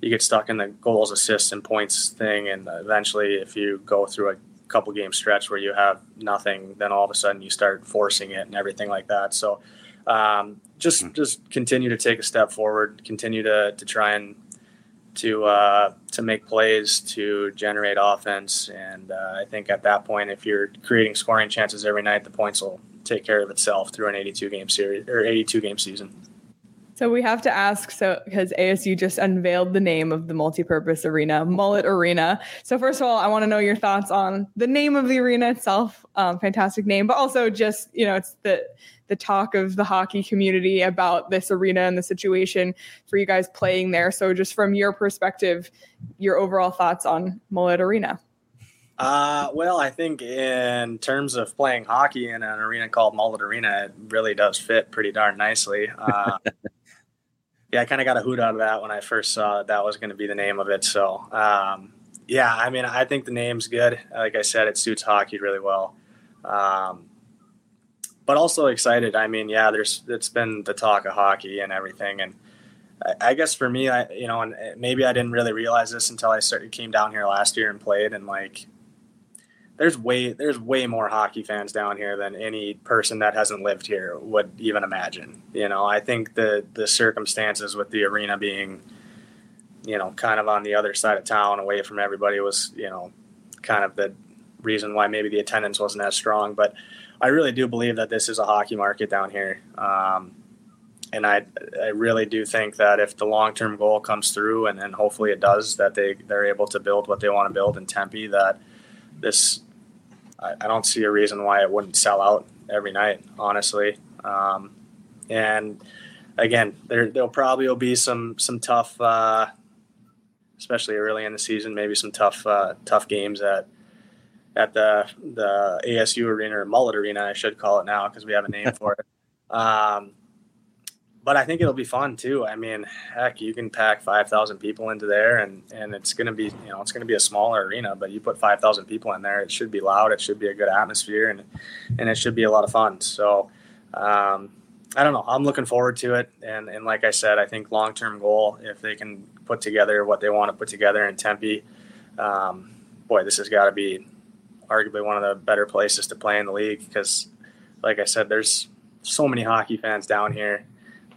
you get stuck in the goals, assists, and points thing, and eventually, if you go through a couple game stretch where you have nothing, then all of a sudden you start forcing it and everything like that. So um, just mm-hmm. just continue to take a step forward, continue to to try and to uh, to make plays to generate offense, and uh, I think at that point, if you're creating scoring chances every night, the points will take care of itself through an 82 game series or 82 game season. So we have to ask, so because ASU just unveiled the name of the multi-purpose arena, Mullet Arena. So first of all, I want to know your thoughts on the name of the arena itself. Um, fantastic name, but also just you know, it's the the talk of the hockey community about this arena and the situation for you guys playing there. So, just from your perspective, your overall thoughts on Mullet Arena. Uh, well, I think in terms of playing hockey in an arena called Mullet Arena, it really does fit pretty darn nicely. Uh, yeah, I kind of got a hoot out of that when I first saw that that was going to be the name of it. So, um, yeah, I mean, I think the name's good. Like I said, it suits hockey really well. Um, but also excited. I mean, yeah, there's it's been the talk of hockey and everything, and I, I guess for me, I you know, and maybe I didn't really realize this until I started came down here last year and played, and like, there's way there's way more hockey fans down here than any person that hasn't lived here would even imagine. You know, I think the the circumstances with the arena being, you know, kind of on the other side of town, away from everybody, was you know, kind of the reason why maybe the attendance wasn't as strong, but I really do believe that this is a hockey market down here. Um, and I, I really do think that if the long term goal comes through, and, and hopefully it does, that they, they're able to build what they want to build in Tempe, that this, I, I don't see a reason why it wouldn't sell out every night, honestly. Um, and again, there, there'll probably will be some, some tough, uh, especially early in the season, maybe some tough, uh, tough games that, at the the ASU arena or Mullet Arena, I should call it now because we have a name for it. Um, but I think it'll be fun too. I mean, heck, you can pack five thousand people into there, and and it's gonna be you know it's gonna be a smaller arena, but you put five thousand people in there, it should be loud, it should be a good atmosphere, and and it should be a lot of fun. So. Um, I don't know. I'm looking forward to it, and and like I said, I think long term goal if they can put together what they want to put together in Tempe, um, boy, this has got to be arguably one of the better places to play in the league because, like I said, there's so many hockey fans down here.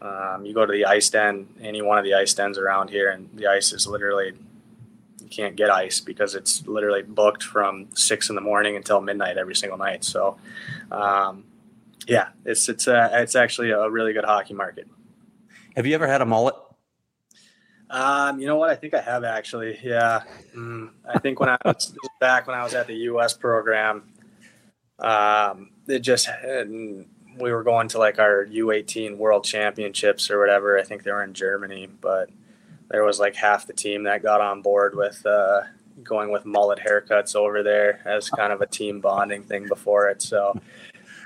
Um, you go to the ice den, any one of the ice dens around here, and the ice is literally you can't get ice because it's literally booked from six in the morning until midnight every single night. So, um, yeah, it's it's a, it's actually a really good hockey market. Have you ever had a mullet? Um, you know what? I think I have actually. Yeah. Mm, I think when I was back when I was at the U.S. program, um, it just we were going to like our U18 World Championships or whatever. I think they were in Germany, but there was like half the team that got on board with uh, going with mullet haircuts over there as kind of a team bonding thing before it. So,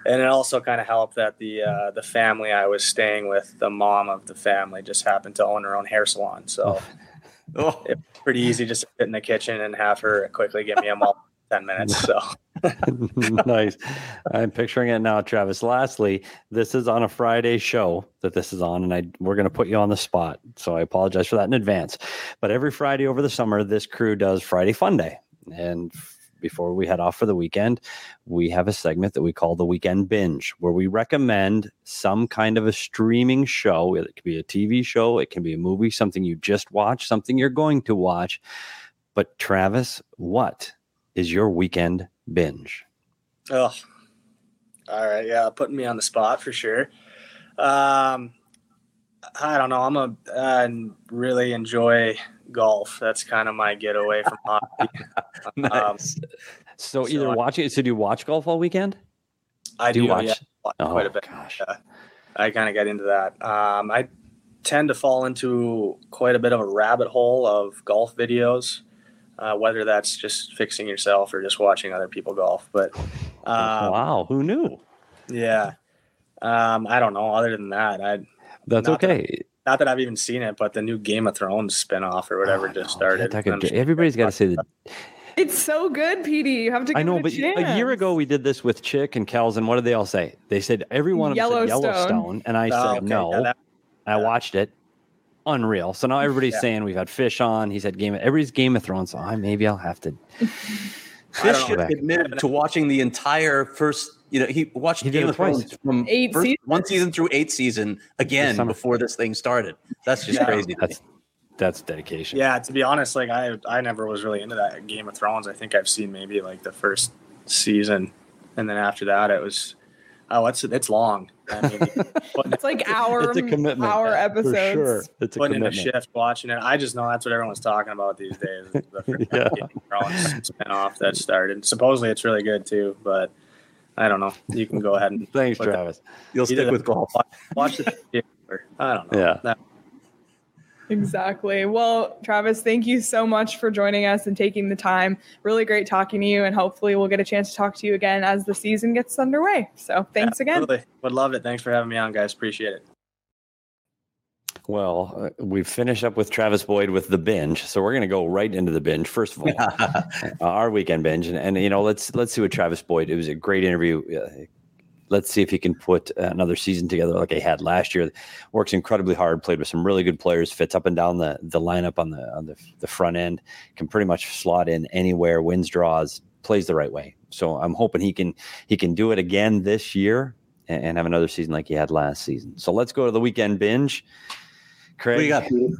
and it also kind of helped that the uh, the family I was staying with, the mom of the family, just happened to own her own hair salon. So, oh. it was pretty easy just to sit in the kitchen and have her quickly get me a mullet. 10 minutes. So nice. I'm picturing it now, Travis. Lastly, this is on a Friday show that this is on, and I we're going to put you on the spot. So I apologize for that in advance. But every Friday over the summer, this crew does Friday Fun Day. And before we head off for the weekend, we have a segment that we call the Weekend Binge, where we recommend some kind of a streaming show. It could be a TV show, it can be a movie, something you just watched, something you're going to watch. But, Travis, what is your weekend binge? Oh, all right. Yeah, putting me on the spot for sure. Um, I don't know. I'm a I really enjoy golf. That's kind of my getaway from hockey. Um, So so either I- watch it. So do you watch golf all weekend? I Do do, watch? yeah, watch Oh quite a bit. gosh. Yeah. I kind of get into that. Um, I tend to fall into quite a bit of a rabbit hole of golf videos, uh, whether that's just fixing yourself or just watching other people golf. But um, wow, who knew? yeah, um, I don't know. Other than that, I That's not that- okay. not that I've even seen it, but the new Game of Thrones spinoff or whatever Oh, just started. that could- just- everybody's got to say that. It's so good, PD. You have to. Give I know, it but a, a year ago we did this with Chick and Kels, and what did they all say? They said every one of them said Yellowstone. Yellowstone, and I Oh, said okay, no. yeah, that- I yeah. watched it. Unreal. So now everybody's Yeah. saying we've had Fish on. He's had Game. Of, everybody's Game of Thrones. So I maybe I'll have to. I Fish don't just know. back. admitted to watching the entire first. You know, he watched He Game it of Thrones from Eight first, seasons. one season through eight season again before this thing started. That's just Yeah. crazy. That's that's dedication. Yeah, to be honest, like I I never was really into that Game of Thrones. I think I've seen maybe like the first season, and then after that it was oh it's it's long. I mean, It's like hour, It's a commitment. hour For episodes. sure. It's a putting in a commitment. shift watching it. I just know that's what everyone's talking about these days. is The Yeah. Game of Thrones spinoff that started. Supposedly it's really good too, but I don't know. You can go ahead and Thanks, Look at- Travis. You'll Either stick with golf. watch the. or I don't know. Yeah. That- Exactly. Well, Travis, thank you so much for joining us and taking the time. Really great talking to you, and hopefully we'll get a chance to talk to you again as the season gets underway. So thanks again. Absolutely. Would love it. Thanks for having me on, guys. Appreciate it. Well, uh, we've finished up with Travis Boyd with the binge, so we're going to go right into the binge. First of all, uh, our weekend binge, and, and you know, let's let's see what Travis Boyd. It was a great interview. Uh, let's see if he can put another season together like he had last year. Works incredibly hard. Played with some really good players. Fits up and down the the lineup on the on the, the front end. Can pretty much slot in anywhere. Wins draws. Plays the right way. So I'm hoping he can he can do it again this year and, and have another season like he had last season. So let's go to the weekend binge. Craig, What you got? Peter?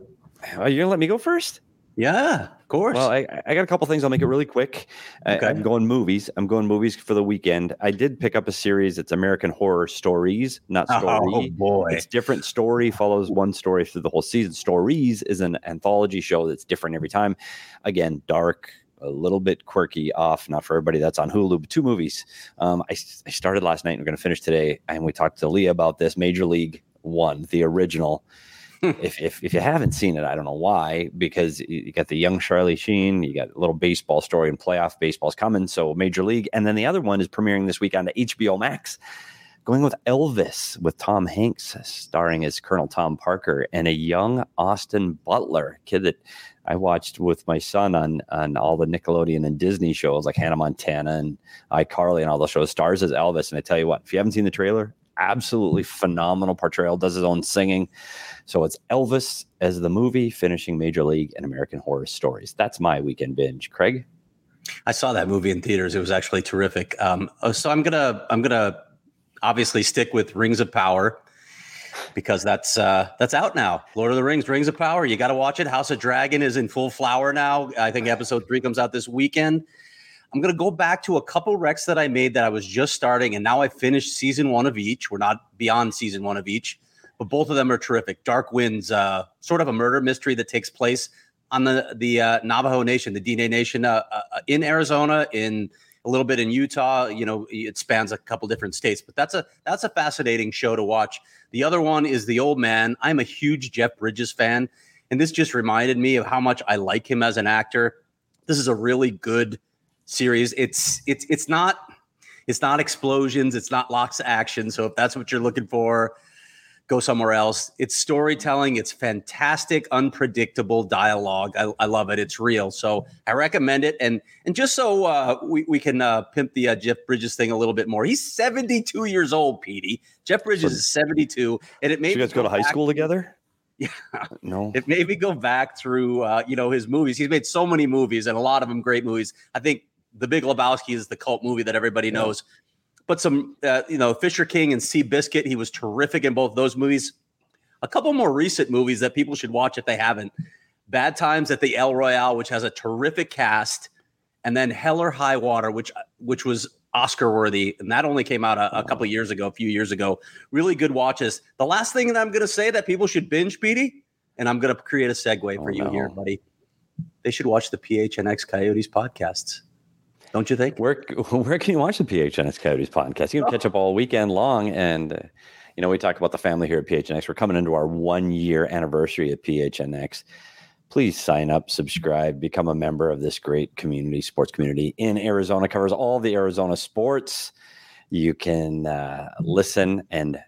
Oh, you're gonna let me go first? Yeah, course. Well, I, I got a couple things. I'll make it really quick. I, Okay. I'm going movies. I'm going movies for the weekend. I did pick up a series. It's American Horror Stories, not story. oh Story. boy. It's different story, follows one story through the whole season. Stories is an anthology show that's different every time. Again, dark, a little bit quirky, off, not for everybody. That's on Hulu. But two movies. Um, I, I started last night and we're going to finish today. And we talked to Leah about this Major League One, the original. If, if, if you haven't seen it, I don't know why, because you got the young Charlie Sheen, you got a little baseball story and playoff baseball's coming. So Major League. And then the other one is premiering this week on HBO Max going with Elvis with Tom Hanks starring as Colonel Tom Parker and a young Austin Butler, kid that I watched with my son on on all the Nickelodeon and Disney shows like Hannah Montana and iCarly and all those shows. Stars as Elvis, and I tell you what, if you haven't seen the trailer, absolutely phenomenal portrayal. Does his own singing, so it's Elvis as the movie, finishing Major League and American Horror Stories. That's my weekend binge. Craig, I saw that movie in theaters. It was actually terrific. Um, oh, so I'm gonna I'm gonna obviously stick with Rings of Power because that's uh, that's out now. Lord of the Rings, Rings of Power. You got to watch it. House of Dragon is in full flower now. I think episode three comes out this weekend. I'm gonna go back to a couple recs that I made that I was just starting, and now I finished season one of each. We're not beyond season one of each, but both of them are terrific. Dark Winds, uh, sort of a murder mystery that takes place on the the uh, Navajo Nation, the Diné Nation, uh, uh, in Arizona, in a little bit in Utah. You know, it spans a couple different states, but that's a that's a fascinating show to watch. The other one is The Old Man. I'm a huge Jeff Bridges fan, and this just reminded me of how much I like him as an actor. This is a really good series. It's it's it's not It's not explosions. It's not lots of action. So if that's what you're looking for, go somewhere else. It's storytelling. It's fantastic, unpredictable dialogue. I, I love it. It's real. So I recommend it. And and just so uh, we we can uh, pimp the uh, Jeff Bridges thing a little bit more. He's 72 years old, Petey. Jeff Bridges is 72, and it made you guys go to high school together. Yeah, no. It made me go back through, uh, you know, his movies. He's made so many movies, and a lot of them great movies. I think The Big Lebowski is the cult movie that everybody knows but some, uh, you know, Fisher King and Seabiscuit, He was terrific in both those movies. A couple more recent movies that people should watch if they haven't. Bad Times at the El Royale, which has a terrific cast, and then Hell or High Water, which which was Oscar worthy, and that only came out a, a couple years ago, a few years ago. Really good watches. The last thing that I'm going to say that people should binge, Petey, and I'm going to create a segue for oh, you no. here, buddy. They should watch the PHNX Coyotes podcasts don't you think? Where where can you watch the PHNX Coyotes podcast? You can catch up all weekend long, and uh, you know we talk about the family here at PHNX. We're coming into our one year anniversary at PHNX. Please sign up, subscribe, become a member of this great community, sports community in Arizona. Covers all the Arizona sports. You can uh, listen and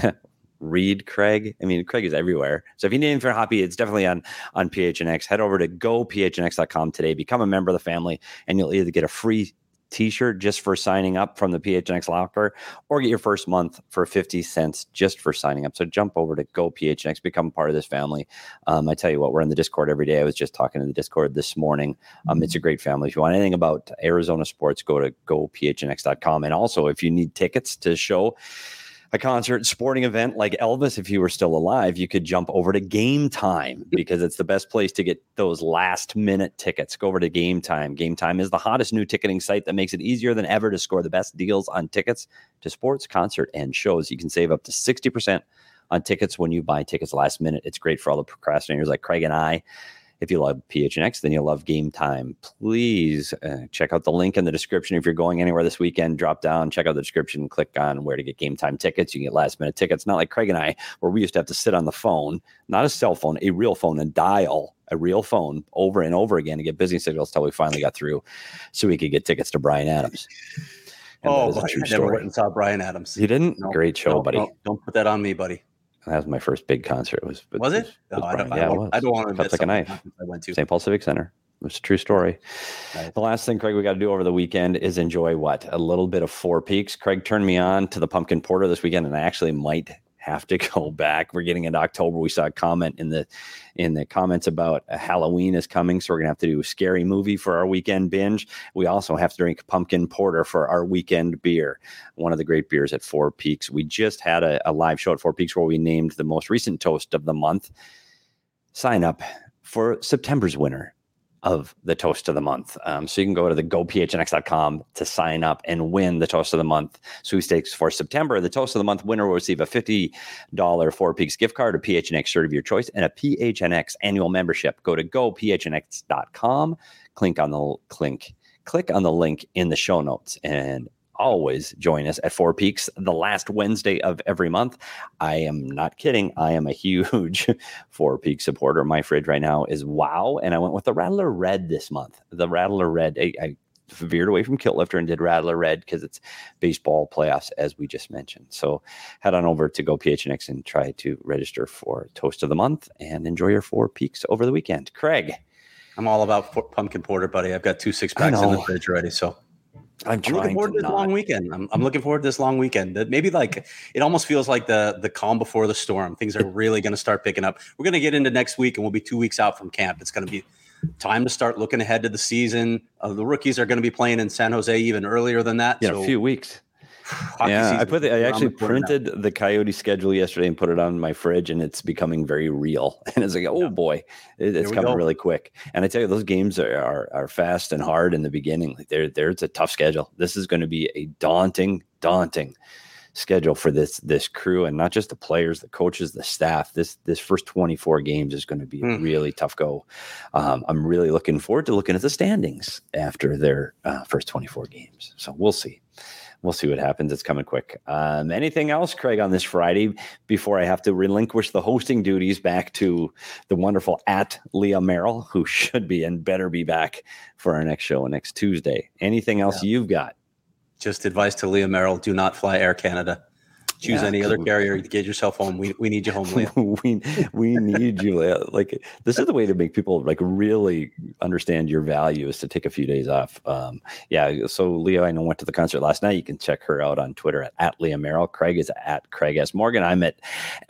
read Craig. I mean, Craig is everywhere. So if you need anything for hockey, it's definitely on on PHNX. Head over to gophnx.com today, become a member of the family, and you'll either get a free t-shirt just for signing up from the PHNX locker or get your first month for 50 cents just for signing up. So jump over to Go PHNX, become part of this family. Um, I tell you what, we're in the Discord every day. I was just talking in the Discord this morning. Um, it's a great family. If you want anything about Arizona sports, go to gophnx.com. And also, if you need tickets to show, a concert sporting event like Elvis, if you were still alive, you could jump over to Gametime because it's the best place to get those last minute tickets. Go over to Gametime. Game Time is the hottest new ticketing site that makes it easier than ever to score the best deals on tickets to sports, concert, and shows. You can save up to 60% on tickets when you buy tickets last minute. It's great for all the procrastinators like Craig and I. If you love PHNX, then you'll love Gametime. Please uh, check out the link in the description. If you're going anywhere this weekend, drop down, check out the description, click on where to get Gametime tickets. You can get last minute tickets. Not like Craig and I, where we used to have to sit on the phone, not a cell phone, a real phone, and dial a real phone over and over again to get busy signals until we finally got through so we could get tickets to Bryan Adams. And oh, I never went and saw Bryan Adams. You didn't? No, Great show, no, buddy. No, don't put that on me, buddy. That was my first big concert. It was was it? Was, oh, I, don't, yeah, I, don't, I don't want to miss like a knife. I went to St. Paul Civic Center. It's a true story. Nice. The last thing, Craig, we got to do over the weekend is enjoy what a little bit of Four Peaks. Craig turned me on to the pumpkin porter this weekend, and I actually might have to go back. We're getting into October. We saw a comment in the in the comments about uh, Halloween is coming, so we're gonna have to do a scary movie for our weekend binge. We also have to drink pumpkin porter for our weekend beer. One of the great beers at Four Peaks. We just had a, a live show at Four Peaks where we named the most recent toast of the month. Sign up for September's winner of the toast of the month. Um, so you can go to the gophnx.com to sign up and win the toast of the month sweepstakes for September. The toast of the month winner will receive a $50 Four Peaks gift card, a PHNX shirt of your choice, and a PHNX annual membership. Go to gophnx.com, click on the link, click on the link in the show notes and always join us at Four Peaks the last Wednesday of every month. I am not kidding. I am a huge Four Peaks supporter. My fridge right now is wow. And I went with the Rattler Red this month. The Rattler Red, I, I veered away from Kilt Lifter and did Rattler Red because it's baseball playoffs, as we just mentioned. So head on over to Go PHNX and try to register for Toast of the Month and enjoy your Four Peaks over the weekend. Craig. I'm all about pumpkin porter, buddy. I've got two six packs in the fridge already. So I'm, I'm looking forward to, to this long weekend. I'm, I'm, looking forward to this long weekend. That maybe like it almost feels like the the calm before the storm. Things are really going to start picking up. We're going to get into next week, and we'll be two weeks out from camp. It's going to be time to start looking ahead to the season. Uh, the rookies are going to be playing in San Jose even earlier than that. Yeah, so a few weeks yeah, I put the, I actually printed the Coyote schedule yesterday and put it on my fridge, and it's becoming very real. And it's like, oh yeah. boy, it, it's coming go. really quick. And I tell you, those games are, are, are fast and hard in the beginning. Like there, it's a tough schedule. This is going to be a daunting, daunting schedule for this this crew, and not just the players, the coaches, the staff. This this first 24 games is going to be mm. a really tough go. Um, I'm really looking forward to looking at the standings after their uh, first 24 games. So we'll see we'll see what happens. It's coming quick. Um, anything else, Craig, on this Friday before I have to relinquish the hosting duties back to the wonderful at Leah Merrill, who should be and better be back for our next show next Tuesday. Anything else yeah. you've got? just advice to Leah Merrill: do not fly Air Canada. Choose Yeah, any other carrier to get yourself home. We, we need you home, Leah. we we need you Leah. like this is the way to make people like really understand your value is to take a few days off. Um yeah so Leah i know went to the concert last night. You can check her out on twitter at, at leah merrill. Craig is at craig s. Morgan. I'm at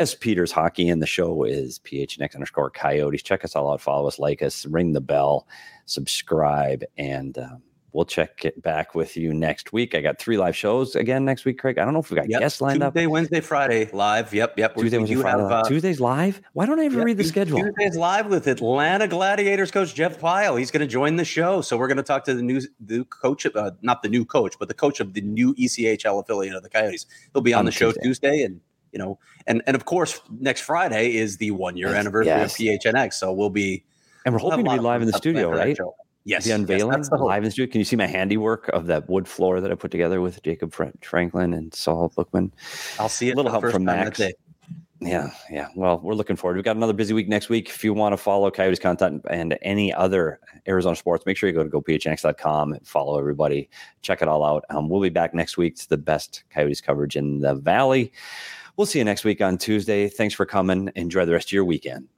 s. Peters hockey and the show is phnx underscore coyotes. Check us all out. Follow us. Like us. Ring the bell. Subscribe. And um, We'll check it back with you next week. I got three live shows again next week, Craig. I don't know if we got Yep. guests lined up. Tuesday, Wednesday, Friday, live. Yep, yep. Tuesday, Wednesday, Friday. have, uh, Tuesday's live. Why don't I ever Yep, read the schedule? Tuesday's live with Atlanta Gladiators coach Jeff Pyle. He's going to join the show, so we're going to talk to the new the coach, uh, not the new coach, but the coach of the new ECHL affiliate of the Coyotes. He'll be on, On the show Tuesday. Tuesday, and you know, and and of course, next Friday is the one year anniversary yes. of PHNX. So we'll be And we're we'll hoping to be live in the studio, planned for that right? show. Yes, the yes, unveiling that's the live in studio. Can you see my handiwork of that wood floor that I put together with Jacob Franklin and Saul Bookman? I'll see it. A little help from Max. Yeah, yeah. Well, we're looking forward. We've got another busy week next week. If you want to follow Coyotes content and any other Arizona sports, make sure you go to gophnx.com and follow everybody. Check it all out. Um, we'll be back next week. to the best Coyotes coverage in the Valley. We'll see you next week on Tuesday. Thanks for coming. Enjoy the rest of your weekend.